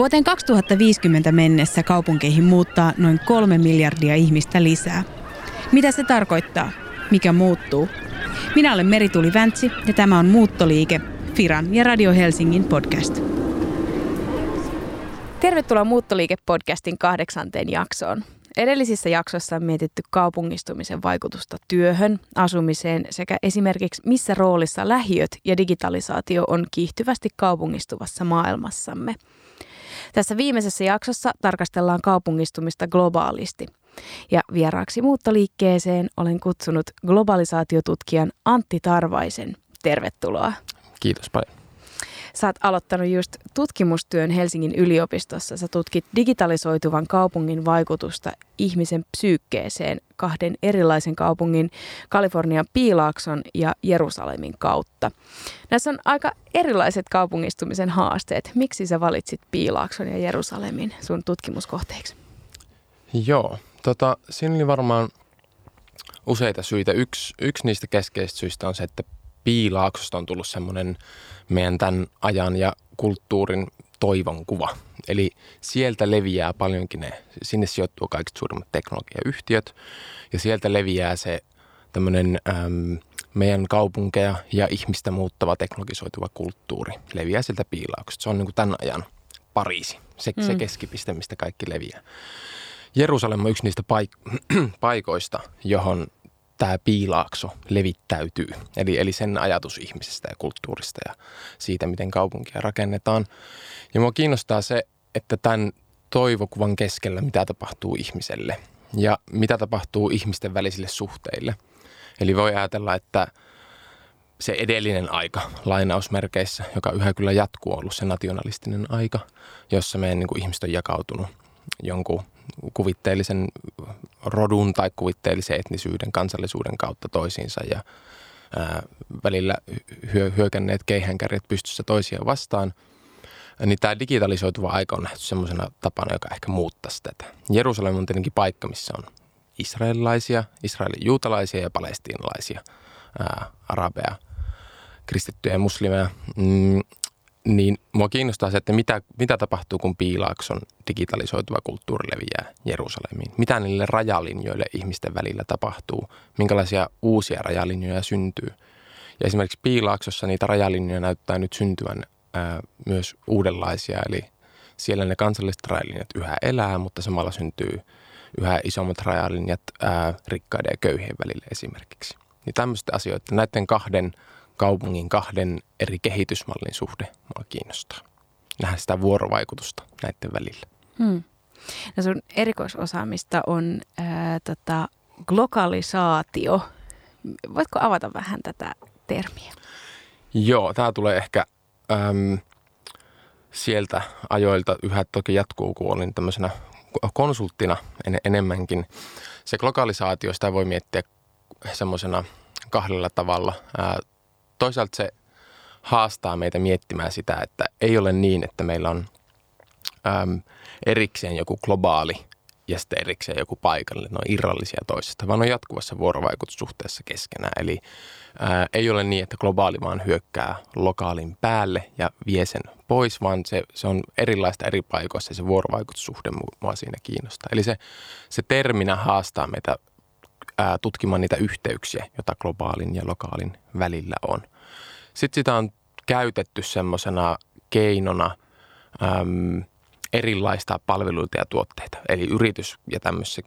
Vuoteen 2050 mennessä kaupunkeihin muuttaa noin kolme miljardia ihmistä lisää. Mitä se tarkoittaa? Mikä muuttuu? Minä olen Merituli Väntsi ja tämä on Muuttoliike, Firan ja Radio Helsingin podcast. Tervetuloa Muuttoliike-podcastin kahdeksanteen jaksoon. Edellisissä jaksoissa on mietitty kaupungistumisen vaikutusta työhön, asumiseen sekä esimerkiksi missä roolissa lähiöt ja digitalisaatio on kiihtyvästi kaupungistuvassa maailmassamme. Tässä viimeisessä jaksossa tarkastellaan kaupungistumista globaalisti. Ja vieraaksi muuttoliikkeeseen olen kutsunut globalisaatiotutkijan Antti Tarvaisen. Tervetuloa. Kiitos paljon. Sä oot aloittanut just tutkimustyön Helsingin yliopistossa. Sä tutkit digitalisoituvan kaupungin vaikutusta ihmisen psyykkeeseen kahden erilaisen kaupungin, Kalifornian Piilaakson ja Jerusalemin kautta. Näissä on aika erilaiset kaupungistumisen haasteet. Miksi sä valitsit Piilaakson ja Jerusalemin sun tutkimuskohteeksi? Joo, tota, siinä oli varmaan useita syitä. Yksi, yksi niistä keskeisistä syistä on se, että Piilaaksosta on tullut semmoinen meidän tämän ajan ja kulttuurin toivon kuva. Eli sieltä leviää paljonkin ne, sinne sijoittuu kaikista suurimmat teknologiayhtiöt ja sieltä leviää se tämmöinen äm, meidän kaupunkeja ja ihmistä muuttava teknologisoituva kulttuuri leviää sieltä piilauksesta. Se on niin kuin tämän ajan Pariisi, se, mm. se keskipiste, mistä kaikki leviää. Jerusalem on yksi niistä paik- paikoista, johon tämä piilaakso levittäytyy. Eli, eli sen ajatus ihmisestä ja kulttuurista ja siitä, miten kaupunkia rakennetaan. Ja mua kiinnostaa se, että tämän toivokuvan keskellä, mitä tapahtuu ihmiselle ja mitä tapahtuu ihmisten välisille suhteille. Eli voi ajatella, että se edellinen aika lainausmerkeissä, joka yhä kyllä jatkuu, on ollut se nationalistinen aika, jossa meidän niin kuin ihmiset on jakautunut jonkun kuvitteellisen rodun tai kuvitteellisen etnisyyden, kansallisuuden kautta toisiinsa ja ää, välillä hyö, hyökänneet keihänkärjet pystyssä toisia vastaan, niin tämä digitalisoituva aika on nähty semmoisena tapana, joka ehkä muuttaisi tätä. Jerusalem on tietenkin paikka, missä on israelilaisia, israelin juutalaisia ja palestiinalaisia, ää, arabeja, kristittyjä ja muslimeja. Mm, niin mua kiinnostaa se, että mitä, mitä tapahtuu, kun Piilaakson digitalisoituva kulttuuri leviää Jerusalemiin. Mitä niille rajalinjoille ihmisten välillä tapahtuu, minkälaisia uusia rajalinjoja syntyy. Ja esimerkiksi Piilaaksossa niitä rajalinjoja näyttää nyt syntyvän ää, myös uudenlaisia, eli siellä ne kansalliset rajalinjat yhä elää, mutta samalla syntyy yhä isommat rajalinjat ää, rikkaiden ja köyhien välille esimerkiksi. Niin tämmöistä asioita, näiden kahden – kaupungin kahden eri kehitysmallin suhde mua kiinnostaa. Nähdä sitä vuorovaikutusta näiden välillä. Hmm. No sun erikoisosaamista on ää, tota, glokalisaatio. Voitko avata vähän tätä termiä? Joo, tämä tulee ehkä äm, sieltä ajoilta yhä toki jatkuu, kun olin tämmöisenä konsulttina en, enemmänkin. Se globalisaatio, sitä voi miettiä semmoisena kahdella tavalla. Ää, toisaalta se haastaa meitä miettimään sitä, että ei ole niin, että meillä on äm, erikseen joku globaali ja sitten erikseen joku paikallinen, ne on irrallisia toisesta, vaan on jatkuvassa vuorovaikutussuhteessa keskenään. Eli ää, ei ole niin, että globaali vaan hyökkää lokaalin päälle ja vie sen pois, vaan se, se on erilaista eri paikoissa ja se vuorovaikutussuhde mua siinä kiinnostaa. Eli se, se terminä haastaa meitä ää, tutkimaan niitä yhteyksiä, joita globaalin ja lokaalin välillä on. Sitten sitä on käytetty semmoisena keinona äm, erilaista palveluita ja tuotteita. Eli yritys ja tämmöisessä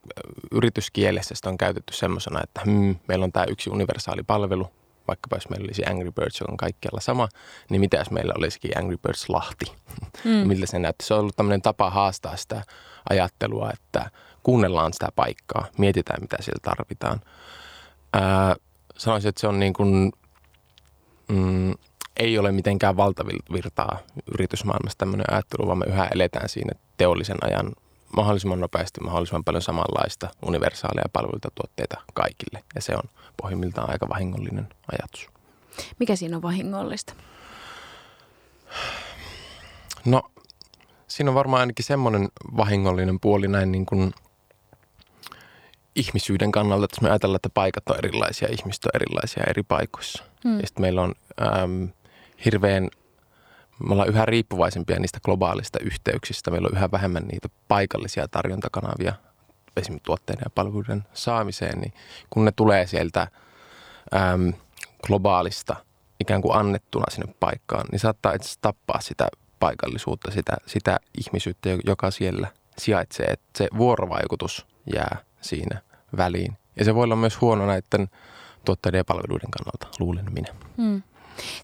yrityskielessä sitä on käytetty semmoisena, että hmm, meillä on tämä yksi universaali palvelu, vaikkapa jos meillä olisi Angry Birds, joka on kaikkialla sama, niin mitä jos meillä olisikin Angry Birds Lahti? Mm. Miltä se näytti? Se on ollut tämmöinen tapa haastaa sitä ajattelua, että kuunnellaan sitä paikkaa, mietitään mitä siellä tarvitaan. Ää, sanoisin, että se on niin kuin, mm, ei ole mitenkään valtavirtaa yritysmaailmassa tämmöinen ajattelu, vaan me yhä eletään siinä teollisen ajan mahdollisimman nopeasti, mahdollisimman paljon samanlaista universaalia palveluita tuotteita kaikille. Ja se on pohjimmiltaan aika vahingollinen ajatus. Mikä siinä on vahingollista? No, siinä on varmaan ainakin semmoinen vahingollinen puoli näin niin kuin ihmisyyden kannalta, että me ajatellaan, että paikat on erilaisia, ihmiset on erilaisia eri paikoissa. Hmm. Ja sitten meillä on äm, hirveän me ollaan yhä riippuvaisempia niistä globaalista yhteyksistä. Meillä on yhä vähemmän niitä paikallisia tarjontakanavia esimerkiksi tuotteiden ja palveluiden saamiseen, niin kun ne tulee sieltä äm, globaalista ikään kuin annettuna sinne paikkaan, niin saattaa itse tappaa sitä paikallisuutta, sitä, sitä ihmisyyttä, joka siellä sijaitsee. Että se vuorovaikutus jää siinä väliin. Ja se voi olla myös huono näiden tuotteiden ja palveluiden kannalta, luulen minä. Hmm.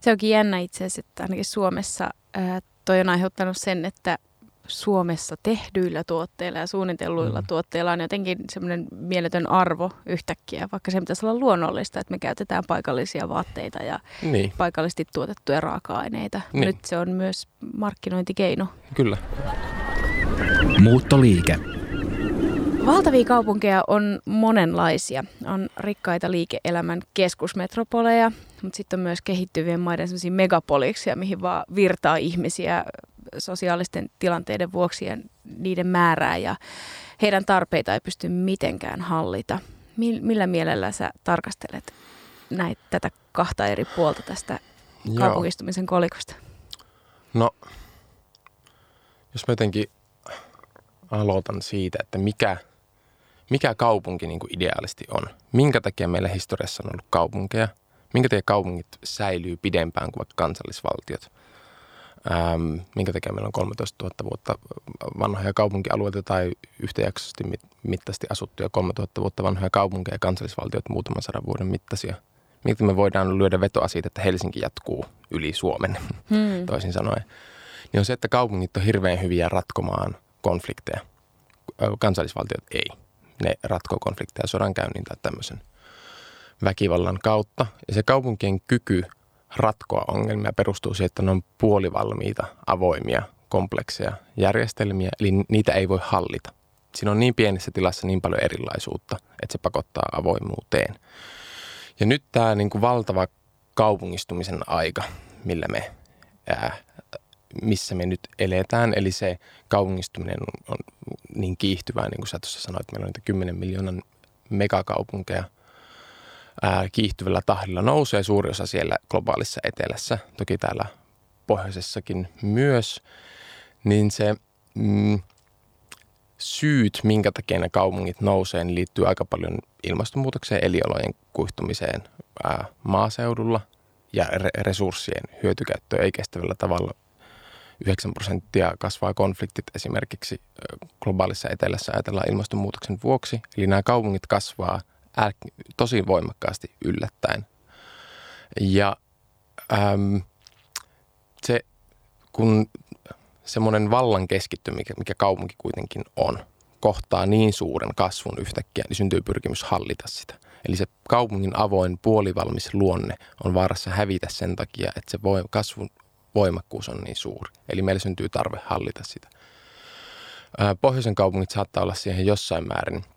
Se onkin jännä itse asiassa, että ainakin Suomessa ää, toi on aiheuttanut sen, että Suomessa tehdyillä tuotteilla ja suunnitelluilla mm. tuotteilla on jotenkin semmoinen mieletön arvo yhtäkkiä, vaikka se pitäisi olla luonnollista, että me käytetään paikallisia vaatteita ja niin. paikallisesti tuotettuja raaka-aineita. Niin. Nyt se on myös markkinointikeino. Kyllä. Muuttoliike. Valtavia kaupunkeja on monenlaisia. On rikkaita liike-elämän keskusmetropoleja, mutta sitten on myös kehittyvien maiden megapoliksia, mihin vaan virtaa ihmisiä sosiaalisten tilanteiden vuoksi ja niiden määrää ja heidän tarpeita ei pysty mitenkään hallita. Millä mielellä sä tarkastelet näitä, tätä kahta eri puolta tästä Joo. kaupungistumisen kolikosta? No, jos mä jotenkin aloitan siitä, että mikä, mikä kaupunki niin kuin ideaalisti on. Minkä takia meillä historiassa on ollut kaupunkeja? Minkä takia kaupungit säilyy pidempään kuin vaikka kansallisvaltiot? Ähm, minkä takia meillä on 13 000 vuotta vanhoja kaupunkialueita tai yhtäjaksoisesti mittaisesti asuttuja 3000 vuotta vanhoja kaupunkeja ja kansallisvaltiot muutaman sadan vuoden mittaisia. Miten me voidaan lyödä vetoa siitä, että Helsinki jatkuu yli Suomen, hmm. toisin sanoen. Niin on se, että kaupungit on hirveän hyviä ratkomaan konflikteja. Kansallisvaltiot ei. Ne ratkoo konflikteja sodankäynnin tai tämmöisen väkivallan kautta. Ja se kaupunkien kyky – ratkoa ongelmia perustuu siihen, että ne on puolivalmiita, avoimia, komplekseja järjestelmiä, eli niitä ei voi hallita. Siinä on niin pienessä tilassa niin paljon erilaisuutta, että se pakottaa avoimuuteen. Ja nyt tämä niin kuin valtava kaupungistumisen aika, millä me, ää, missä me nyt eletään, eli se kaupungistuminen on, on niin kiihtyvää, niin kuin sä tuossa sanoit, meillä on niitä 10 miljoonan megakaupunkeja – ää, kiihtyvällä tahdilla nousee. Suuri osa siellä globaalissa etelässä, toki täällä pohjoisessakin myös, niin se mm, syyt, minkä takia ne kaupungit nousee, niin liittyy aika paljon ilmastonmuutokseen, eliolojen kuihtumiseen ää, maaseudulla ja re- resurssien hyötykäyttöön ei kestävällä tavalla. 9 prosenttia kasvaa konfliktit esimerkiksi globaalissa etelässä ajatellaan ilmastonmuutoksen vuoksi. Eli nämä kaupungit kasvaa tosi voimakkaasti yllättäen. Ja äm, se, kun semmoinen vallan keskittymä, mikä, mikä kaupunki kuitenkin on, kohtaa niin suuren kasvun yhtäkkiä, niin syntyy pyrkimys hallita sitä. Eli se kaupungin avoin puolivalmis luonne on vaarassa hävitä sen takia, että se voi, kasvun voimakkuus on niin suuri. Eli meillä syntyy tarve hallita sitä. Pohjoisen kaupungit saattaa olla siihen jossain määrin –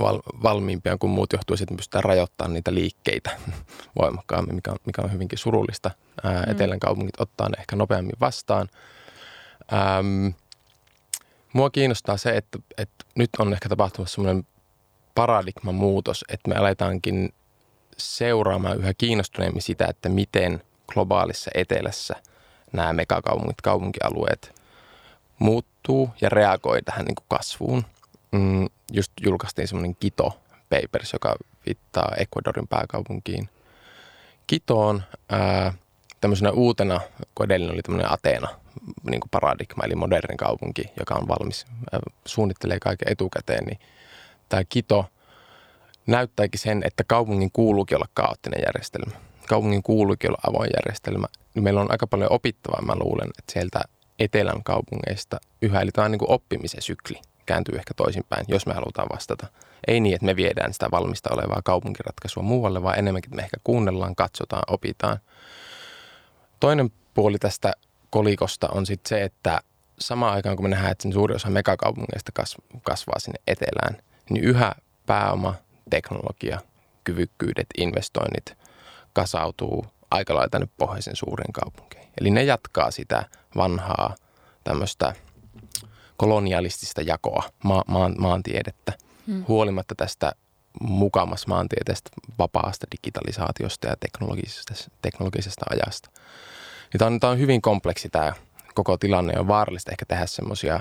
val, valmiimpia kuin muut johtuu siitä, että me pystytään rajoittamaan niitä liikkeitä voimakkaammin, mikä on, mikä on hyvinkin surullista. Ää, mm. Etelän kaupungit ottaa ne ehkä nopeammin vastaan. Ähm, mua kiinnostaa se, että, että nyt on ehkä tapahtumassa semmoinen paradigman muutos, että me aletaankin seuraamaan yhä kiinnostuneemmin sitä, että miten globaalissa etelässä nämä megakaupungit, kaupunkialueet muuttuu ja reagoi tähän niin kuin kasvuun – mm, just julkaistiin semmoinen Kito Papers, joka viittaa Ecuadorin pääkaupunkiin Kitoon ää, tämmöisenä uutena, kun edellinen oli tämmöinen Ateena niin kuin paradigma, eli moderni kaupunki, joka on valmis, ää, suunnittelee kaiken etukäteen, niin tämä Kito näyttääkin sen, että kaupungin kuuluukin olla kaoottinen järjestelmä. Kaupungin kuuluukin olla avoin järjestelmä. Meillä on aika paljon opittavaa, mä luulen, että sieltä etelän kaupungeista yhä, eli tämä on niin kuin oppimisen sykli kääntyy ehkä toisinpäin, jos me halutaan vastata. Ei niin, että me viedään sitä valmista olevaa kaupunkiratkaisua muualle, vaan enemmänkin, me ehkä kuunnellaan, katsotaan, opitaan. Toinen puoli tästä kolikosta on sitten se, että samaan aikaan kun me nähdään, että sen suuri osa megakaupungeista kasvaa sinne etelään, niin yhä pääoma, teknologia, kyvykkyydet, investoinnit kasautuu aika lailla tänne pohjoisen suuriin kaupunkeihin. Eli ne jatkaa sitä vanhaa tämmöistä – kolonialistista jakoa, ma- maan, maantiedettä, hmm. huolimatta tästä mukamas maantieteestä, vapaasta digitalisaatiosta ja teknologisesta, teknologisesta ajasta. Niin tämä on, tämä on hyvin kompleksi tämä koko tilanne. On vaarallista ehkä tehdä semmoisia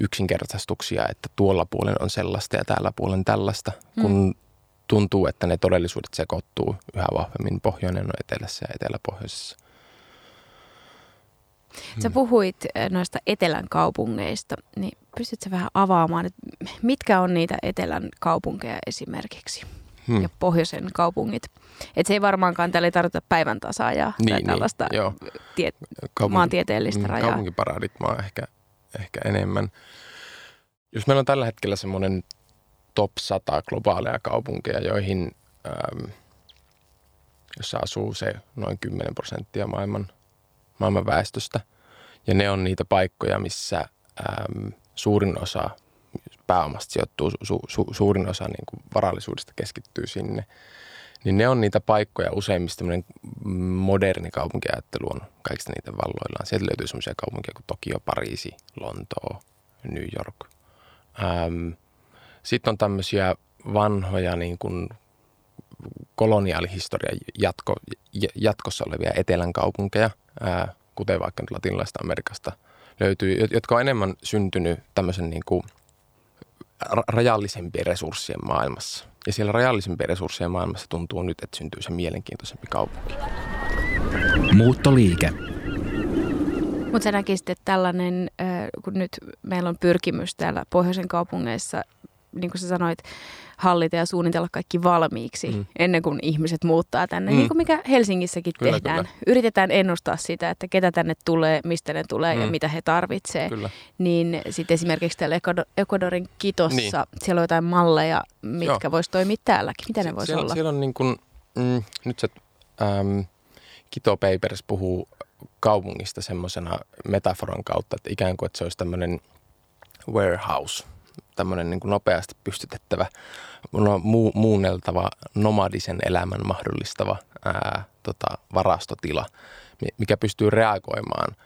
yksinkertaistuksia, että tuolla puolen on sellaista ja täällä puolen tällaista, mm. kun tuntuu, että ne todellisuudet sekoittuu yhä vahvemmin. Pohjoinen on etelässä ja eteläpohjoisessa. Sä puhuit eh, noista etelän kaupungeista, niin pystytkö vähän avaamaan, että mitkä on niitä etelän kaupunkeja esimerkiksi hmm. ja pohjoisen kaupungit? Että se ei varmaankaan tällä ei tarvita päivän tasaajaa niin, tai niin, tällaista niin, tie- Kaupunki, maantieteellistä mm, rajaa. Kaupunkiparadigmaa ehkä, ehkä enemmän. Jos meillä on tällä hetkellä semmoinen top 100 globaaleja kaupunkeja, joihin, ähm, jossa asuu se noin 10 prosenttia maailman, maailman väestöstä. Ja ne on niitä paikkoja, missä ähm, suurin osa pääomasta sijoittuu, su, su, suurin osa niin kuin varallisuudesta keskittyy sinne. Niin ne on niitä paikkoja usein, mistä moderni kaupunkiajattelu on kaikista niitä valloillaan. Sieltä löytyy sellaisia kaupunkeja kuin Tokio, Pariisi, Lontoo, New York. Ähm, sitten on tämmöisiä vanhoja niin kuin koloniaalihistorian jatko, jatkossa olevia etelän kaupunkeja, ää, kuten vaikka nyt latinalaisesta Amerikasta löytyy, jotka on enemmän syntynyt tämmöisen niin kuin rajallisempien resurssien maailmassa. Ja siellä rajallisempien resurssien maailmassa tuntuu nyt, että syntyy se mielenkiintoisempi kaupunki. Muuttoliike. Mutta sä näkisit, että tällainen, kun nyt meillä on pyrkimys täällä pohjoisen kaupungeissa niin kuin sä sanoit, hallita ja suunnitella kaikki valmiiksi mm. ennen kuin ihmiset muuttaa tänne, mm. niin kuin mikä Helsingissäkin kyllä, tehdään. Kyllä. Yritetään ennustaa sitä, että ketä tänne tulee, mistä ne tulee mm. ja mitä he tarvitsee. Kyllä. Niin sitten esimerkiksi täällä Ecuadorin Kitossa, niin. siellä on jotain malleja, mitkä voisi toimia täälläkin. Mitä ne voisi olla? Siellä on niin kuin, mm, nyt se ähm, Kito Papers puhuu kaupungista semmoisena metaforan kautta, että ikään kuin että se olisi tämmöinen warehouse – tämmöinen niin nopeasti pystytettävä, mu- muunneltava, nomadisen elämän mahdollistava ää, tota, varastotila, mikä pystyy reagoimaan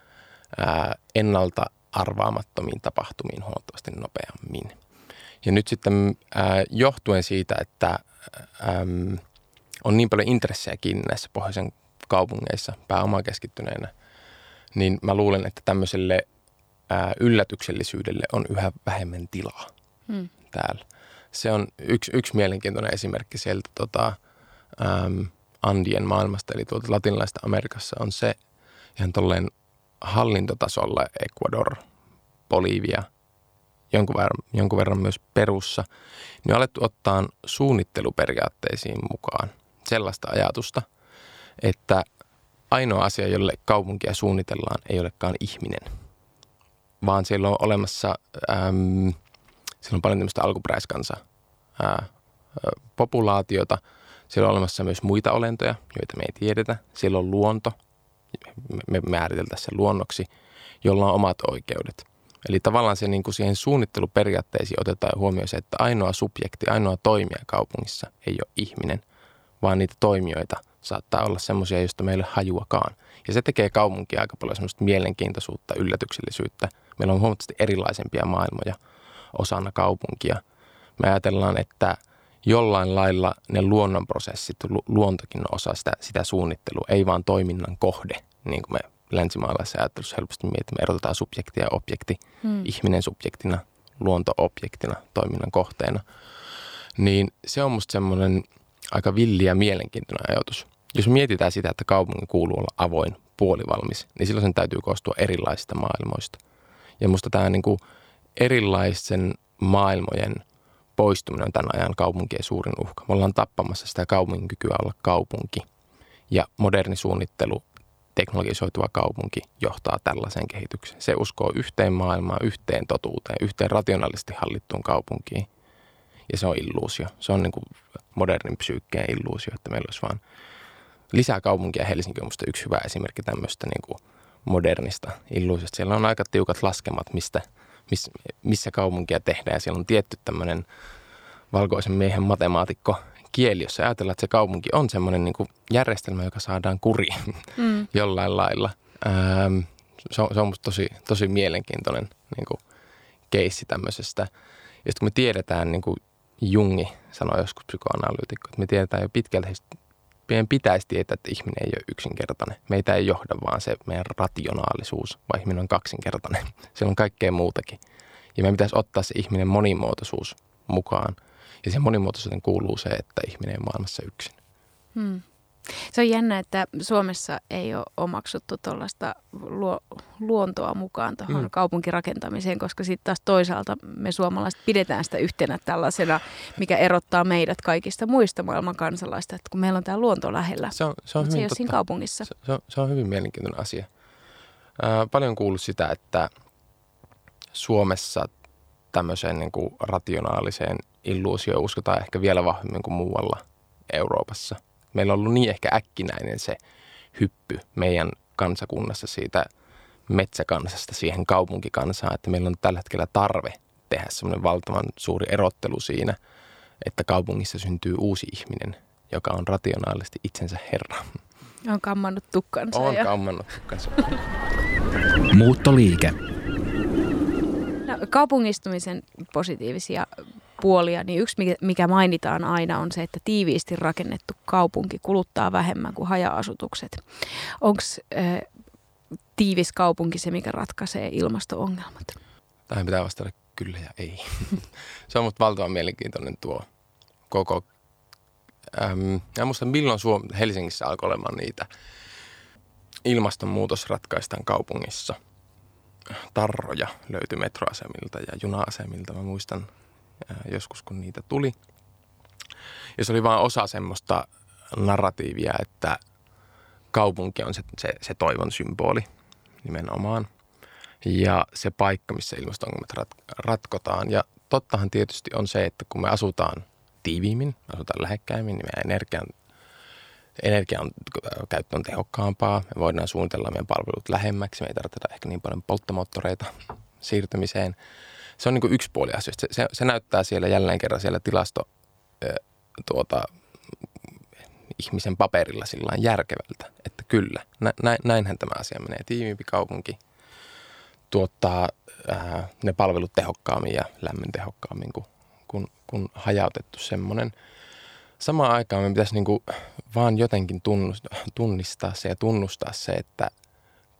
ää, ennalta arvaamattomiin tapahtumiin huomattavasti nopeammin. Ja nyt sitten ää, johtuen siitä, että ää, on niin paljon intressejä kiinni näissä pohjoisen kaupungeissa pääomakeskittyneenä, niin mä luulen, että tämmöiselle ää, yllätyksellisyydelle on yhä vähemmän tilaa hmm. täällä. Se on yksi, yksi mielenkiintoinen esimerkki sieltä tota, äm, Andien maailmasta, eli tuolta latinalaista Amerikassa on se ihan tolleen hallintotasolla Ecuador, Bolivia, jonkun verran, jonkun verran myös Perussa, niin on alettu ottaa suunnitteluperiaatteisiin mukaan sellaista ajatusta, että ainoa asia, jolle kaupunkia suunnitellaan, ei olekaan ihminen – vaan siellä on olemassa, äm, siellä on paljon tämmöistä alkuperäiskansa ää, populaatiota. Siellä on olemassa myös muita olentoja, joita me ei tiedetä. Siellä on luonto, me määriteltäisiin se luonnoksi, jolla on omat oikeudet. Eli tavallaan se niin kuin siihen suunnitteluperiaatteisiin otetaan huomioon se, että ainoa subjekti, ainoa toimija kaupungissa ei ole ihminen, vaan niitä toimijoita saattaa olla semmoisia, joista meille hajuakaan. Ja se tekee kaupunkia aika paljon semmoista mielenkiintoisuutta, yllätyksellisyyttä – Meillä on huomattavasti erilaisempia maailmoja osana kaupunkia. Me ajatellaan, että jollain lailla ne luonnonprosessit, luontokin on osa sitä, sitä suunnittelua, ei vaan toiminnan kohde, niin kuin me länsimaalaisessa ajattelussa helposti mietimme, erotetaan subjekti ja objekti, hmm. ihminen subjektina, luonto objektina, toiminnan kohteena. Niin se on musta semmoinen aika villi ja mielenkiintoinen ajatus. Jos mietitään sitä, että kaupungin kuuluu olla avoin, puolivalmis, niin silloin sen täytyy koostua erilaisista maailmoista – ja musta tämä niin kuin erilaisten maailmojen poistuminen on tämän ajan kaupunkien suurin uhka. Me ollaan tappamassa sitä kaupungin kykyä olla kaupunki. Ja moderni suunnittelu, teknologisoituva kaupunki johtaa tällaiseen kehitykseen. Se uskoo yhteen maailmaan, yhteen totuuteen, yhteen rationaalisesti hallittuun kaupunkiin. Ja se on illuusio. Se on niin kuin modernin psyykkeen illuusio, että meillä olisi vaan lisää kaupunkia. Helsinki on minusta yksi hyvä esimerkki tämmöistä niin kuin modernista illuusista. Siellä on aika tiukat laskemat, mistä, miss, missä kaupunkia tehdään ja siellä on tietty tämmöinen valkoisen miehen matemaatikko kieli, jossa ajatellaan, että se kaupunki on semmoinen niin järjestelmä, joka saadaan kuriin mm. jollain lailla. Ähm, se, on, se on musta tosi, tosi mielenkiintoinen niin kuin keissi tämmöisestä. Ja kun me tiedetään, niin kuin Jungi sanoi joskus psykoanalyytikko, että me tiedetään jo pitkälti meidän pitäisi tietää, että ihminen ei ole yksinkertainen. Meitä ei johda vaan se meidän rationaalisuus, vaan ihminen on kaksinkertainen. Siellä on kaikkea muutakin. Ja meidän pitäisi ottaa se ihminen monimuotoisuus mukaan. Ja sen monimuotoisuuteen kuuluu se, että ihminen ei maailmassa yksin. Hmm. Se on jännä, että Suomessa ei ole omaksuttu tuollaista luo, luontoa mukaan tuohon mm. kaupunkirakentamiseen, koska sitten taas toisaalta me suomalaiset pidetään sitä yhtenä tällaisena, mikä erottaa meidät kaikista muista maailman kansalaista, että kun meillä on tämä luonto lähellä, se on, se on hyvin se ei ole siinä kaupungissa. Se, se, on, se on hyvin mielenkiintoinen asia. Ää, paljon kuullut sitä, että Suomessa tämmöiseen niin kuin rationaaliseen illuusioon uskotaan ehkä vielä vahvemmin kuin muualla Euroopassa – meillä on ollut niin ehkä äkkinäinen se hyppy meidän kansakunnassa siitä metsäkansasta siihen kaupunkikansaan, että meillä on tällä hetkellä tarve tehdä semmoinen valtavan suuri erottelu siinä, että kaupungissa syntyy uusi ihminen, joka on rationaalisesti itsensä herra. On kammannut tukkansa. On ja... kammannut tukkansa. Muuttoliike. No, kaupungistumisen positiivisia puolia, niin yksi mikä mainitaan aina on se, että tiiviisti rakennettu kaupunki kuluttaa vähemmän kuin haja-asutukset. Onko äh, tiivis kaupunki se, mikä ratkaisee ilmasto-ongelmat? Tähän pitää vastata kyllä ja ei. se on musta valtavan mielenkiintoinen tuo koko... Ähm, ja musta milloin Suom- Helsingissä alkoi olemaan niitä ilmastonmuutos ratkaistaan kaupungissa. Tarroja löytyi metroasemilta ja juna-asemilta. Mä muistan joskus, kun niitä tuli. Ja se oli vain osa semmoista narratiivia, että kaupunki on se, se, se toivon symboli nimenomaan. Ja se paikka, missä ilmastongelmat rat, ratkotaan. Ja tottahan tietysti on se, että kun me asutaan tiiviimmin, asutaan lähekkäimmin, niin meidän energian, energian käyttö on tehokkaampaa. Me voidaan suunnitella meidän palvelut lähemmäksi. Me ei tarvita ehkä niin paljon polttomoottoreita siirtymiseen se on niin kuin yksi puoli asioista. Se, se, se näyttää siellä jälleen kerran siellä tilasto tuota, ihmisen paperilla sillä järkevältä, että kyllä, nä, näinhän tämä asia menee. Tiiviimpi kaupunki tuottaa ää, ne palvelut tehokkaammin ja lämmön tehokkaammin kuin, kuin, kuin hajautettu semmoinen. Samaan aikaan me pitäisi niin kuin vaan jotenkin tunnistaa se ja tunnustaa se, että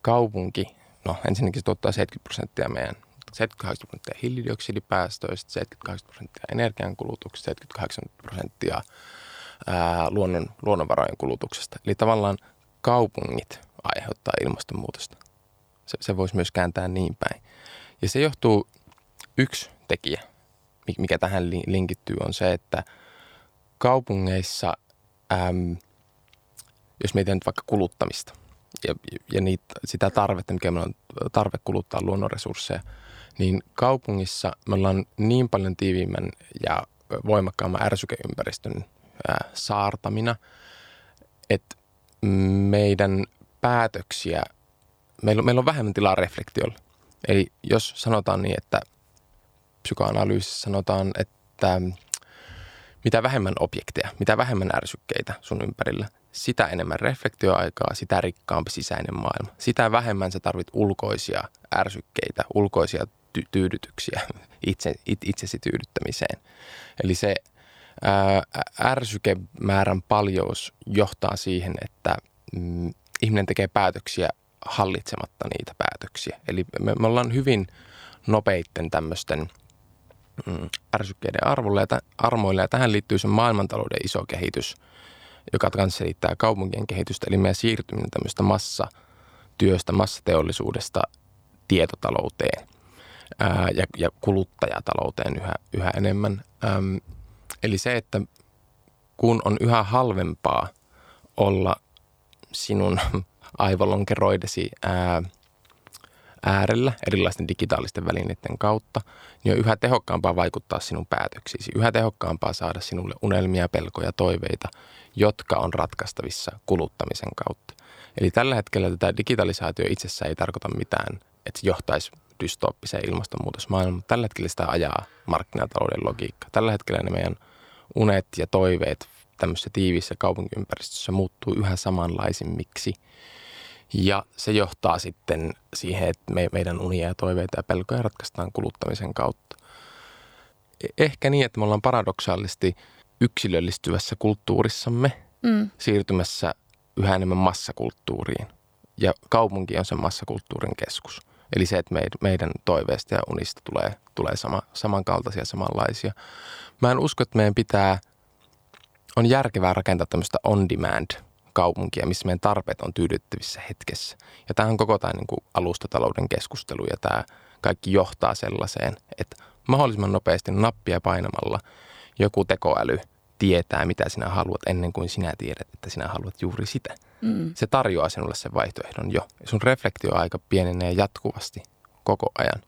kaupunki, no ensinnäkin se tuottaa 70 prosenttia meidän 78 prosenttia hiilidioksidipäästöistä, 78 prosenttia energiankulutuksesta, 78 prosenttia luonnon, luonnonvarojen kulutuksesta. Eli tavallaan kaupungit aiheuttaa ilmastonmuutosta. Se, se voisi myös kääntää niin päin. Ja se johtuu, yksi tekijä, mikä tähän linkittyy, on se, että kaupungeissa, äm, jos mietitään nyt vaikka kuluttamista ja, ja niitä, sitä tarvetta, mikä meillä on tarve kuluttaa luonnonresursseja – niin kaupungissa me ollaan niin paljon tiiviimmän ja voimakkaamman ärsykeympäristön saartamina, että meidän päätöksiä, meillä, meillä on vähemmän tilaa reflektiolle. Eli jos sanotaan niin, että psykoanalyysissä sanotaan, että mitä vähemmän objekteja, mitä vähemmän ärsykkeitä sun ympärillä, sitä enemmän reflektioaikaa, sitä rikkaampi sisäinen maailma. Sitä vähemmän sä tarvit ulkoisia ärsykkeitä, ulkoisia ty- tyydytyksiä itse, it, itsesi tyydyttämiseen. Eli se ää, ärsykemäärän paljous johtaa siihen, että mm, ihminen tekee päätöksiä hallitsematta niitä päätöksiä. Eli me, me ollaan hyvin nopeitten tämmöisten mm, ärsykkeiden arvolle ja t- armoille. Ja tähän liittyy se maailmantalouden iso kehitys, joka kanssa selittää kaupunkien kehitystä. Eli meidän siirtyminen tämmöistä massatyöstä, massateollisuudesta tietotalouteen – ää, ja, ja kuluttajatalouteen yhä, yhä enemmän. Äm, eli se, että kun on yhä halvempaa olla sinun aivolonkeroidesi ää, äärellä erilaisten digitaalisten välineiden kautta, niin on yhä tehokkaampaa vaikuttaa sinun päätöksiisi. Yhä tehokkaampaa saada sinulle unelmia, pelkoja, toiveita, jotka on ratkaistavissa kuluttamisen kautta. Eli tällä hetkellä tätä digitalisaatio itsessään ei tarkoita mitään, että se johtaisi dystooppiseen ilmastonmuutosmaailmaan. Tällä hetkellä sitä ajaa markkinatalouden logiikka. Tällä hetkellä ne meidän unet ja toiveet tämmöisessä tiivissä kaupunkiympäristössä muuttuu yhä samanlaisimmiksi. Ja se johtaa sitten siihen, että me, meidän unia ja toiveita ja pelkoja ratkaistaan kuluttamisen kautta. E-, ehkä niin, että me ollaan paradoksaalisesti yksilöllistyvässä kulttuurissamme Mm. siirtymässä yhä enemmän massakulttuuriin. Ja kaupunki on sen massakulttuurin keskus. Eli se, että meidän, toiveista ja unista tulee, tulee sama, samankaltaisia, samanlaisia. Mä en usko, että meidän pitää, on järkevää rakentaa tämmöistä on-demand kaupunkia, missä meidän tarpeet on tyydyttävissä hetkessä. Ja tähän on koko tämä niin kuin alustatalouden keskustelu ja tämä kaikki johtaa sellaiseen, että mahdollisimman nopeasti nappia painamalla joku tekoäly tietää, mitä sinä haluat ennen kuin sinä tiedät, että sinä haluat juuri sitä. Mm. Se tarjoaa sinulle sen vaihtoehdon jo. Sun reflektioaika pienenee jatkuvasti koko ajan.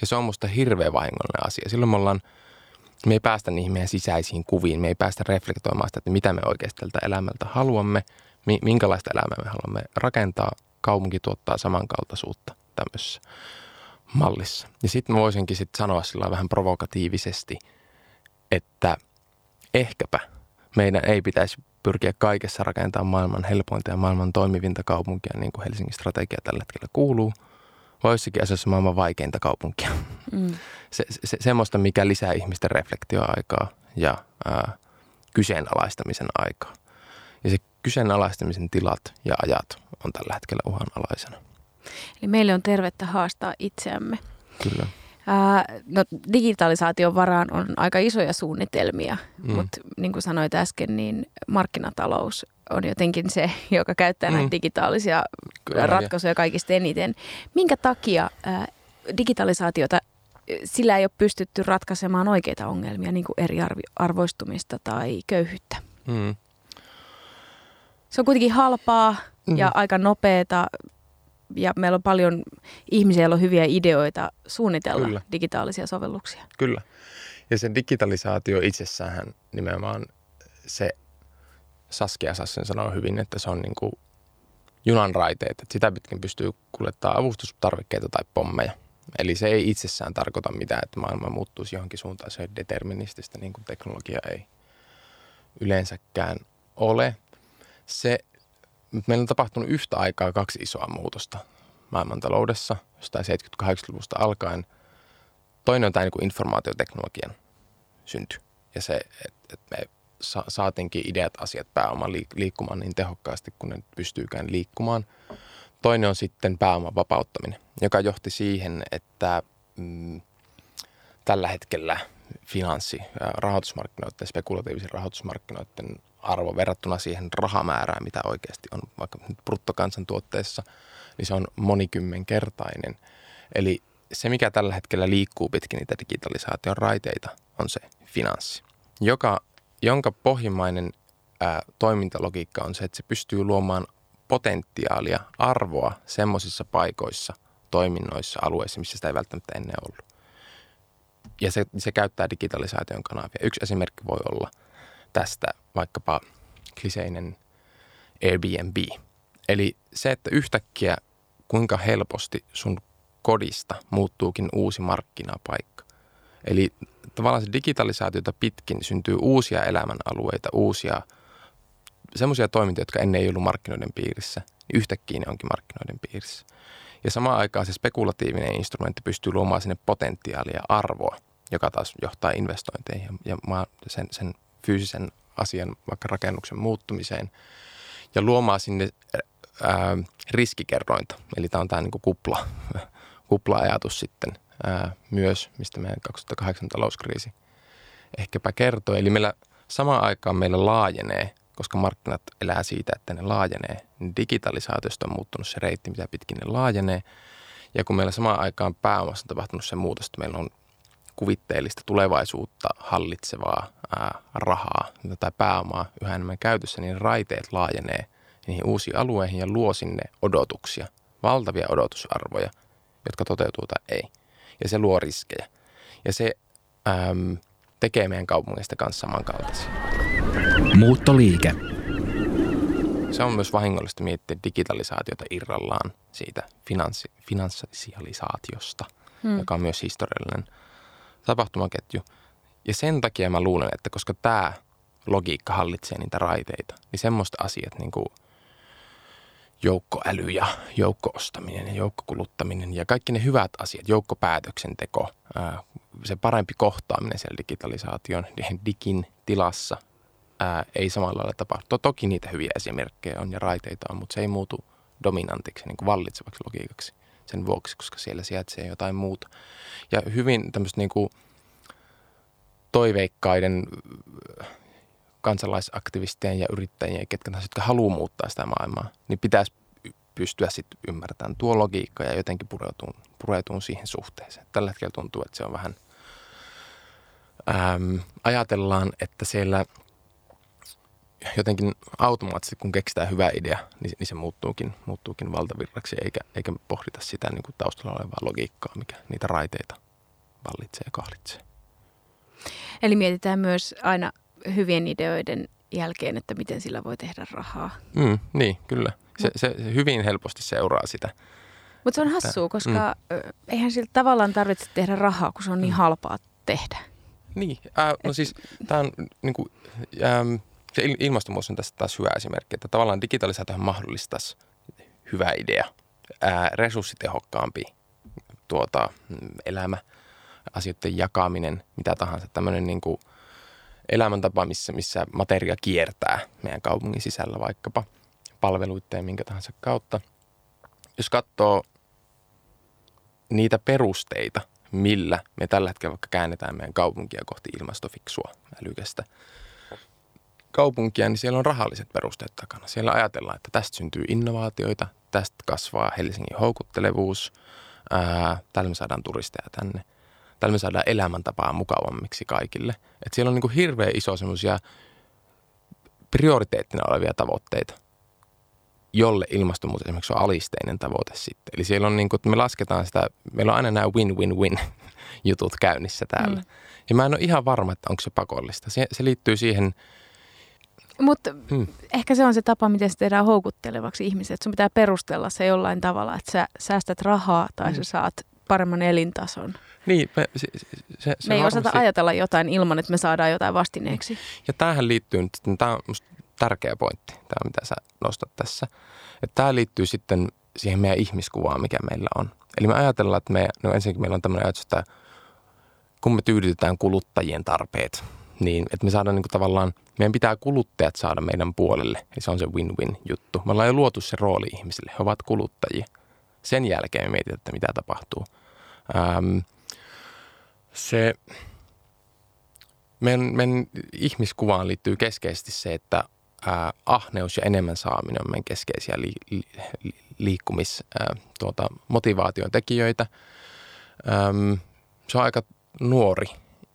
Ja se on musta hirveän vahingollinen asia. Silloin me ollaan, me ei päästä niihin meidän sisäisiin kuviin. Me ei päästä reflektoimaan sitä, että mitä me oikeasti tältä elämältä haluamme, minkälaista elämää me haluamme rakentaa. Kaupunki tuottaa samankaltaisuutta tämmöisessä mallissa. Ja sitten mä voisinkin sit sanoa sillä vähän provokatiivisesti, että ehkäpä meidän ei pitäisi pyrkiä kaikessa rakentamaan maailman helpointa ja maailman toimivinta kaupunkia, niin kuin Helsingin strategia tällä hetkellä kuuluu, vai jossakin asiassa maailman vaikeinta kaupunkia. Mm. Se, se, semmoista, mikä lisää ihmisten reflektioaikaa ja ää, kyseenalaistamisen aikaa. Ja se kyseenalaistamisen tilat ja ajat on tällä hetkellä uhanalaisena. Eli meille on tervettä haastaa itseämme. Kyllä. Ää, no, digitalisaation varaan on aika isoja suunnitelmia, Mm. mutta niin kuin sanoit äsken, niin markkinatalous on jotenkin se, joka käyttää Mm. näitä digitaalisia Kyllä, ratkaisuja kaikista eniten. Minkä takia ää, digitalisaatiota, sillä ei ole pystytty ratkaisemaan oikeita ongelmia, niin kuin eriarvoistumista tai köyhyyttä? Mm. Se on kuitenkin halpaa ja Mm. aika nopeata ja meillä on paljon ihmisiä, joilla on hyviä ideoita suunnitella Kyllä. digitaalisia sovelluksia. Kyllä. Ja se digitalisaatio itsessään nimenomaan se, Saskia Sassen sanoo hyvin, että se on niin kuin junan raiteet, että sitä pitkin pystyy kuljettaa avustustarvikkeita tai pommeja. Eli se ei itsessään tarkoita mitään, että maailma muuttuisi johonkin suuntaan. Se on determinististä, niin kuin teknologia ei yleensäkään ole. Se, meillä on tapahtunut yhtä aikaa kaksi isoa muutosta maailmantaloudessa, jostain 70-80-luvusta alkaen. Toinen on tämä niin informaatioteknologian synty ja se, että et me sa- saatiinkin ideat, asiat, pääoma liik- liikkumaan niin tehokkaasti kuin ne pystyykään liikkumaan. Toinen on sitten pääoman vapauttaminen, joka johti siihen, että mm, tällä hetkellä finanssi- ja rahoitusmarkkinoiden, spekulatiivisen rahoitusmarkkinoiden arvo verrattuna siihen rahamäärään, mitä oikeasti on vaikka nyt bruttokansantuotteessa, niin se on monikymmenkertainen. Eli se, mikä tällä hetkellä liikkuu pitkin niitä digitalisaation raiteita, on se finanssi, joka, jonka pohjimmainen ää, toimintalogiikka on se, että se pystyy luomaan potentiaalia, arvoa semmoisissa paikoissa, toiminnoissa, alueissa, missä sitä ei välttämättä ennen ollut. Ja se, se käyttää digitalisaation kanavia. Yksi esimerkki voi olla tästä vaikkapa kliseinen Airbnb. Eli se, että yhtäkkiä kuinka helposti sun kodista muuttuukin uusi markkinapaikka. Eli tavallaan se digitalisaatiota pitkin syntyy uusia elämänalueita, uusia semmoisia toimintoja, jotka ennen ei ollut markkinoiden piirissä, niin yhtäkkiä ne onkin markkinoiden piirissä. Ja samaan aikaan se spekulatiivinen instrumentti pystyy luomaan sinne potentiaalia arvoa, joka taas johtaa investointeihin ja sen, sen fyysisen asian, vaikka rakennuksen muuttumiseen, ja luomaan sinne ää, riskikerrointa. Eli tämä on tämä niin kupla, kupla-ajatus sitten ää, myös, mistä meidän 2008 talouskriisi ehkäpä kertoo. Eli meillä samaan aikaan meillä laajenee, koska markkinat elää siitä, että ne laajenee, niin digitalisaatiosta on muuttunut se reitti, mitä pitkin ne laajenee. Ja kun meillä samaan aikaan pääomassa on tapahtunut se muutos, että meillä on kuvitteellista tulevaisuutta hallitsevaa ää, rahaa tai pääomaa yhä enemmän käytössä, niin raiteet laajenee niihin uusiin alueihin ja luo sinne odotuksia, valtavia odotusarvoja, jotka toteutuu tai ei. Ja se luo riskejä. Ja se äm, tekee meidän kaupungista kanssa samankaltaisia. Muuttoliike. Se on myös vahingollista miettiä digitalisaatiota irrallaan siitä finanssi, finanssialisaatiosta, hmm. joka on myös historiallinen tapahtumaketju. Ja sen takia mä luulen, että koska tämä logiikka hallitsee niitä raiteita, niin semmoista asiat niin kuin joukkoäly ja joukkoostaminen ja joukkokuluttaminen ja kaikki ne hyvät asiat, joukkopäätöksenteko, ää, se parempi kohtaaminen siellä digitalisaation, digin tilassa ää, ei samalla lailla tapahdu. Toki niitä hyviä esimerkkejä on ja raiteita on, mutta se ei muutu dominantiksi, niin kuin vallitsevaksi logiikaksi sen vuoksi, koska siellä sijaitsee jotain muuta. Ja hyvin tämmöistä niin toiveikkaiden kansalaisaktivistien ja yrittäjien, ketkä tahansa, jotka haluaa muuttaa sitä maailmaa, niin pitäisi pystyä sitten ymmärtämään tuo logiikka ja jotenkin pureutuun, pureutuun siihen suhteeseen. Tällä hetkellä tuntuu, että se on vähän, äm, ajatellaan, että siellä jotenkin automaattisesti, kun keksitään hyvä idea, niin, niin se muuttuukin, muuttuukin valtavirraksi, eikä, eikä pohdita sitä niin kuin taustalla olevaa logiikkaa, mikä niitä raiteita vallitsee ja kahlitsee. Eli mietitään myös aina hyvien ideoiden jälkeen, että miten sillä voi tehdä rahaa. Mm, niin, kyllä. Se, se, se hyvin helposti seuraa sitä. Mutta se on hassua, koska mm. eihän sillä tavallaan tarvitse tehdä rahaa, kun se on niin mm. halpaa tehdä. Niin, äh, no siis tämä on niin kuin, ähm, se ilmastonmuutos on tästä taas hyvä esimerkki, että tavallaan digitalisaatio mahdollistaisi hyvä idea, ää, resurssitehokkaampi tuota, elämä, asioiden jakaminen, mitä tahansa, tämmöinen niin kuin elämäntapa, missä, missä materia kiertää meidän kaupungin sisällä vaikkapa palveluiden minkä tahansa kautta. Jos katsoo niitä perusteita, millä me tällä hetkellä vaikka käännetään meidän kaupunkia kohti ilmastofiksua, älykästä kaupunkia, niin siellä on rahalliset perusteet takana. Siellä ajatellaan, että tästä syntyy innovaatioita, tästä kasvaa Helsingin houkuttelevuus, ää, tällä me saadaan turisteja tänne – tällä me saadaan elämäntapaa mukavammiksi kaikille. Et siellä on niin kuin hirveän iso semmoisia prioriteettina olevia tavoitteita, jolle ilmastonmuutos esimerkiksi on alisteinen tavoite sitten. Eli siellä on niin kuin, että me lasketaan sitä, meillä on aina nämä win-win-win jutut käynnissä täällä. Mm. Ja mä en ole ihan varma, että onko se pakollista. Se, se liittyy siihen, mutta hmm. ehkä se on se tapa, miten se tehdään houkuttelevaksi ihmiset. Sun pitää perustella se jollain tavalla, että sä säästät rahaa tai hmm. sä saat paremman elintason. Niin, me, se, se, se me ei varmasti... osata ajatella jotain ilman, että me saadaan jotain vastineeksi. Ja tähän liittyy nyt sitten, tämä on tärkeä pointti, tämä mitä sä nostat tässä. Että tämä liittyy sitten siihen meidän ihmiskuvaan, mikä meillä on. Eli me ajatellaan, että me, no ensinnäkin meillä on tämmöinen ajatus, että kun me tyydytetään kuluttajien tarpeet, niin että me saadaan niin tavallaan, meidän pitää kuluttajat saada meidän puolelle. Eli se on se win-win juttu. Me ollaan jo luotu se rooli ihmisille. He ovat kuluttajia. Sen jälkeen me mietitään, että mitä tapahtuu. Ähm, se meidän, meidän ihmiskuvaan liittyy keskeisesti se, että ää, ahneus ja enemmän saaminen on meidän keskeisiä li, li, liikkumis, ää, tuota, tekijöitä. Äm, se on aika nuori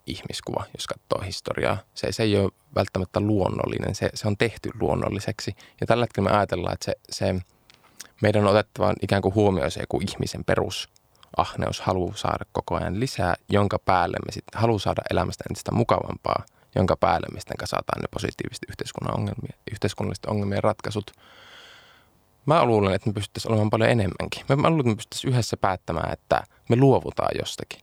ihmiskuva, jos katsoo historiaa. Se, se ei ole välttämättä luonnollinen, se, se on tehty luonnolliseksi. Ja tällä hetkellä me ajatellaan, että se, se meidän on otettava ikään kuin huomioon se joku ihmisen perus ahneus haluaa saada koko ajan lisää, jonka päälle me sitten haluaa saada elämästä entistä mukavampaa, jonka päälle me sitten kasataan ne positiiviset yhteiskunnan ongelmia, yhteiskunnalliset ongelmien ratkaisut. Mä luulen, että me pystyttäisiin olemaan paljon enemmänkin. Mä luulen, että me pystyttäisiin yhdessä päättämään, että me luovutaan jostakin.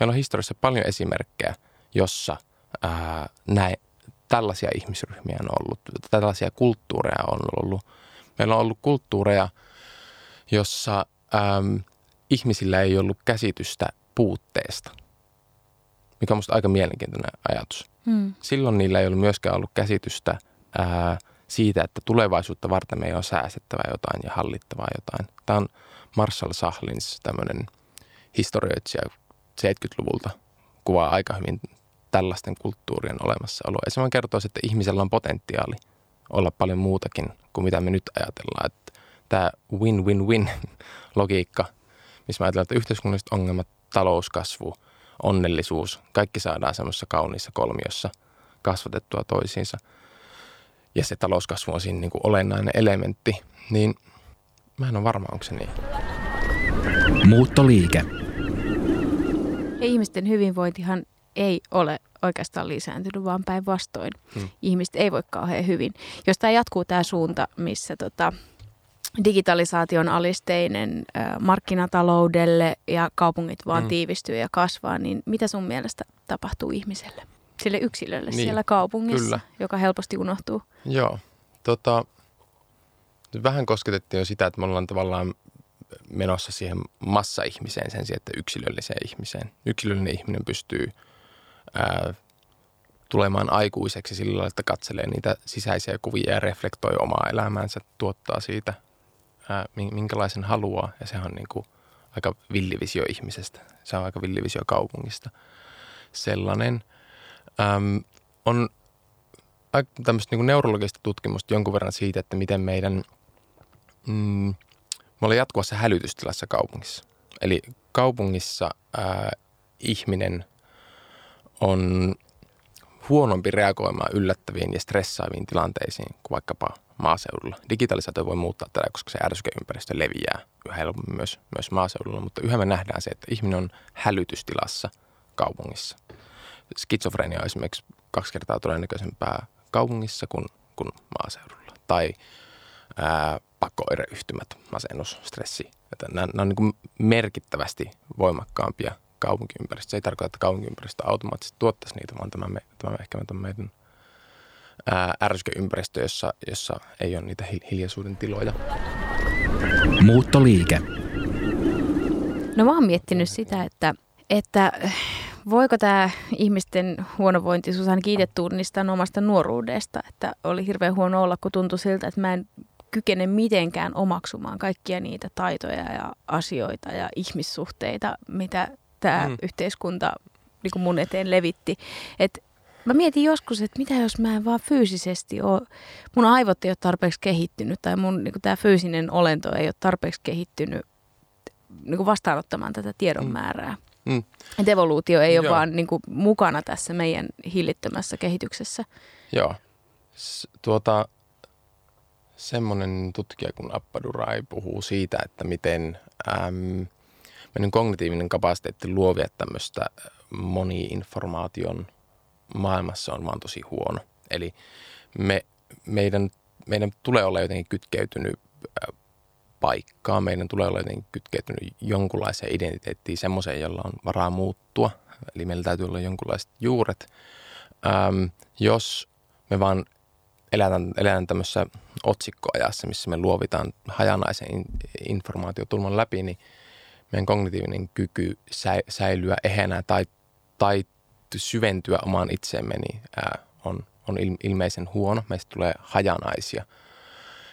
Meillä on historiassa paljon esimerkkejä, jossa ää, näin, tällaisia ihmisryhmiä on ollut, tällaisia kulttuureja on ollut. Meillä on ollut kulttuureja, jossa äm, ihmisillä ei ollut käsitystä puutteesta, mikä on minusta aika mielenkiintoinen ajatus. Hmm. Silloin niillä ei ollut myöskään ollut käsitystä ää, siitä, että tulevaisuutta varten meidän on säästettävä jotain ja hallittavaa jotain. Tämä on Marshall Sahlins tämmöinen historioitsija 70-luvulta kuvaa aika hyvin tällaisten kulttuurien olemassaoloa. Ja se kertoo, että ihmisellä on potentiaali olla paljon muutakin kuin mitä me nyt ajatellaan. Että tämä win-win-win logiikka – missä mä ajattelen, että yhteiskunnalliset ongelmat, talouskasvu, onnellisuus, kaikki saadaan semmoisessa kauniissa kolmiossa kasvatettua toisiinsa. Ja se talouskasvu on siinä niin kuin olennainen elementti, niin mä en ole varma, onko se niin. Muuttoliike. Ja ihmisten hyvinvointihan ei ole oikeastaan lisääntynyt, vaan päinvastoin. Hmm. Ihmiset ei voi kauhean hyvin. Jos tämä jatkuu tämä suunta, missä tota, digitalisaation alisteinen markkinataloudelle ja kaupungit vaan mm. tiivistyy ja kasvaa, niin mitä sun mielestä tapahtuu ihmiselle? Sille yksilölle niin, siellä kaupungissa, kyllä. joka helposti unohtuu. Joo, tota, vähän kosketettiin jo sitä, että me ollaan tavallaan menossa siihen massa-ihmiseen sen sijaan, että yksilölliseen ihmiseen. Yksilöllinen ihminen pystyy ää, tulemaan aikuiseksi sillä lailla, että katselee niitä sisäisiä kuvia ja reflektoi omaa elämäänsä, tuottaa siitä, ää, minkälaisen haluaa. Ja sehän on niin kuin aika villivisio ihmisestä. Se on aika villivisio kaupungista. Sellainen äm, on tämmöistä niin neurologista tutkimusta jonkun verran siitä, että miten meidän, mm, me ollaan jatkuvassa hälytystilassa kaupungissa. Eli kaupungissa ää, ihminen on huonompi reagoimaan yllättäviin ja stressaaviin tilanteisiin kuin vaikkapa maaseudulla. Digitalisaatio voi muuttaa tätä, koska se ärskeympäristö leviää yhä helpommin myös, myös maaseudulla, mutta yhä me nähdään se, että ihminen on hälytystilassa kaupungissa. Skitsofrenia on esimerkiksi kaksi kertaa todennäköisempää kaupungissa kuin, kuin maaseudulla. Tai ää, pakkoireyhtymät, masennus, stressi. Että nämä, nämä on niin merkittävästi voimakkaampia kaupunkiympäristössä. Se ei tarkoita, että kaupunkiympäristö automaattisesti tuottaisi niitä, vaan tämä, me, tämä ehkä tämä meidän ää, ärskeympäristö, jossa, jossa ei ole niitä hiljaisuuden tiloja. Muuttoliike. No mä oon miettinyt sitä, että, että voiko tämä ihmisten huonovointisuus ainakin itse tunnistaa omasta nuoruudesta, että oli hirveän huono olla, kun tuntui siltä, että mä en kykene mitenkään omaksumaan kaikkia niitä taitoja ja asioita ja ihmissuhteita, mitä tämä mm. yhteiskunta niin kuin mun eteen levitti. Et mä mietin joskus, että mitä jos mä en vaan fyysisesti ole, mun aivot ei ole tarpeeksi kehittynyt tai mun niin tämä fyysinen olento ei ole tarpeeksi kehittynyt niin kuin vastaanottamaan tätä tiedon mm. määrää. Mm. Että evoluutio ei Joo. ole vaan niin kuin, mukana tässä meidän hillittömässä kehityksessä. Joo. S- tuota, semmoinen tutkija kuin Appadurai puhuu siitä, että miten äm, meidän kognitiivinen kapasiteetti luovia tämmöistä moni-informaation maailmassa on vaan tosi huono. Eli me, meidän, meidän tulee olla jotenkin kytkeytynyt paikkaan, meidän tulee olla jotenkin kytkeytynyt jonkunlaiseen identiteettiin, semmoiseen, jolla on varaa muuttua. Eli meillä täytyy olla jonkunlaiset juuret. Ähm, jos me vaan eletään, eletään tämmöisessä otsikkoajassa, missä me luovitaan hajanaisen informaatiotulman läpi, niin meidän kognitiivinen kyky säilyä ehänä tai, tai syventyä omaan itseemme niin, ää, on, on ilmeisen huono. Meistä tulee hajanaisia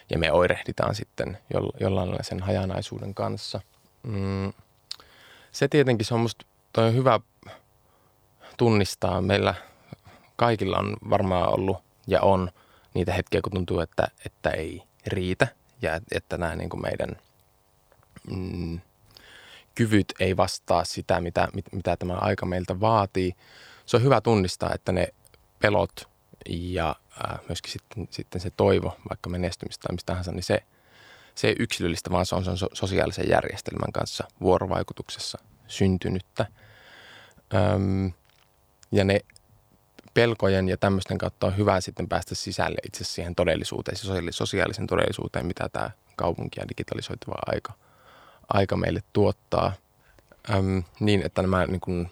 ja me oirehditaan sitten jollain sen hajanaisuuden kanssa. Mm, se tietenkin, se on musta toi on hyvä tunnistaa. Meillä kaikilla on varmaan ollut ja on niitä hetkiä, kun tuntuu, että, että ei riitä ja että nämä niin kuin meidän mm, kyvyt ei vastaa sitä, mitä, mitä tämä aika meiltä vaatii. Se on hyvä tunnistaa, että ne pelot ja äh, myöskin sitten, sitten se toivo, vaikka menestymistä tai mistä tahansa, niin se, se ei yksilöllistä, vaan se on, se on sosiaalisen järjestelmän kanssa vuorovaikutuksessa syntynyttä. Öm, ja ne pelkojen ja tämmöisten kautta on hyvä sitten päästä sisälle itse siihen todellisuuteen, sosiaalisen todellisuuteen, mitä tämä kaupunki ja digitalisoituva aika – aika meille tuottaa äm, niin, että nämä, niin kuin,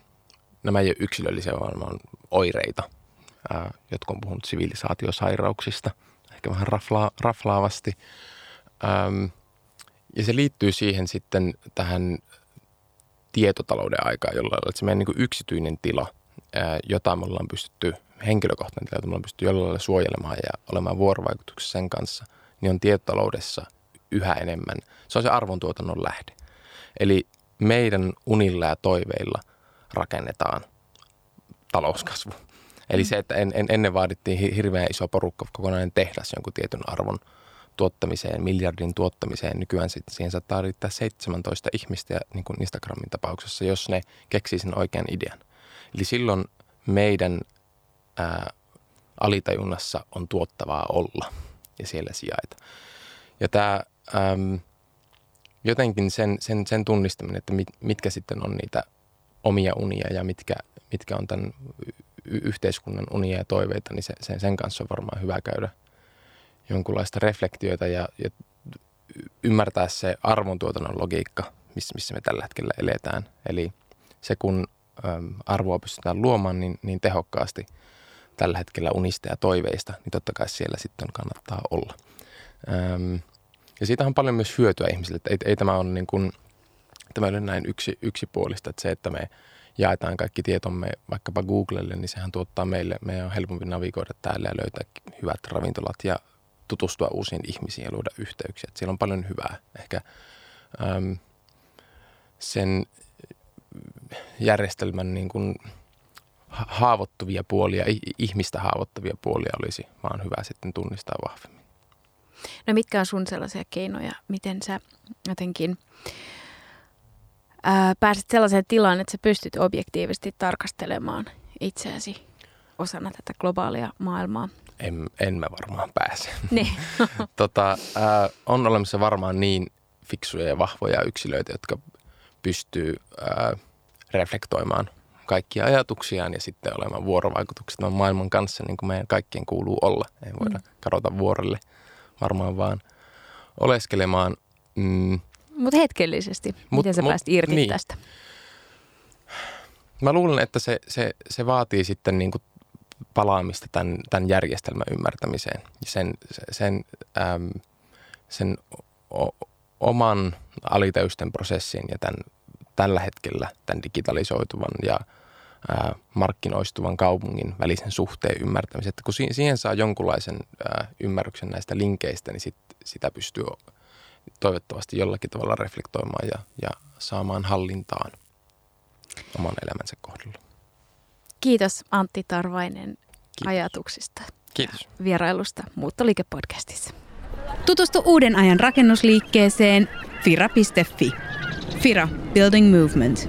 nämä ei ole yksilöllisiä, vaan on oireita. Ää, jotkut on puhunut sivilisaatiosairauksista, ehkä vähän raflaa, raflaavasti. Äm, ja se liittyy siihen sitten tähän tietotalouden aikaan, jolla se meidän niin yksityinen tila, jota me ollaan pystytty, henkilökohtainen tila, jota me ollaan pystytty jollain lailla suojelemaan ja olemaan vuorovaikutuksessa sen kanssa, niin on tietotaloudessa yhä enemmän. Se on se arvontuotannon lähde. Eli meidän unilla ja toiveilla rakennetaan talouskasvu. Eli se, että en, en, ennen vaadittiin hirveän iso porukka, kokonainen tehdas jonkun tietyn arvon tuottamiseen, miljardin tuottamiseen. Nykyään sitten siihen saattaa riittää 17 ihmistä, niin kuin Instagramin tapauksessa, jos ne keksii sen oikean idean. Eli silloin meidän ää, alitajunnassa on tuottavaa olla ja siellä sijaita. Ja tämä äm, jotenkin sen, sen, sen tunnistaminen, että mit, mitkä sitten on niitä omia unia ja mitkä, mitkä on tämän y- yhteiskunnan unia ja toiveita, niin se, sen, sen kanssa on varmaan hyvä käydä jonkunlaista reflektioita ja, ja ymmärtää se arvontuotannon logiikka, missä, missä me tällä hetkellä eletään. Eli se, kun arvoa pystytään luomaan niin, niin tehokkaasti tällä hetkellä unista ja toiveista, niin totta kai siellä sitten kannattaa olla. Äm, ja siitä on paljon myös hyötyä ihmisille, että ei, ei tämä ole niin kuin tämä ei näin yksi, yksipuolista, että se, että me jaetaan kaikki tietomme vaikkapa Googlelle, niin sehän tuottaa meille, meidän on helpompi navigoida täällä ja löytää hyvät ravintolat ja tutustua uusiin ihmisiin ja luoda yhteyksiä. Että siellä on paljon hyvää. Ehkä äm, sen järjestelmän niin kuin haavoittuvia puolia, ihmistä haavoittavia puolia olisi vaan hyvä sitten tunnistaa vahvemmin. No mitkä on sun sellaisia keinoja, miten sä jotenkin ää, pääset sellaiseen tilaan, että sä pystyt objektiivisesti tarkastelemaan itseäsi osana tätä globaalia maailmaa? En, en mä varmaan pääse. Niin. tota, ää, on olemassa varmaan niin fiksuja ja vahvoja yksilöitä, jotka pystyy ää, reflektoimaan kaikkia ajatuksiaan ja sitten olemaan vuorovaikutukset maailman kanssa, niin kuin meidän kaikkien kuuluu olla. Ei voida mm. kadota vuorelle varmaan vaan oleskelemaan. Mm. Mutta hetkellisesti, mut, miten sä mut, pääst irti niin. tästä? Mä luulen, että se, se, se vaatii sitten niin kuin palaamista tämän, tämän järjestelmän ymmärtämiseen. Sen, sen, äm, sen o, oman alitäysten prosessin ja tämän, tällä hetkellä tämän digitalisoituvan ja ää, markkinoistuvan kaupungin välisen suhteen ymmärtämisen. Että kun siihen saa jonkunlaisen ää, ymmärryksen näistä linkeistä, niin sit, sitä pystyy toivottavasti jollakin tavalla reflektoimaan ja, ja saamaan hallintaan oman elämänsä kohdalla. Kiitos Antti Tarvainen Kiitos. ajatuksista. Kiitos. Vierailusta Muuttoliike-podcastissa. Tutustu uuden ajan rakennusliikkeeseen fira.fi. Fira Building Movement.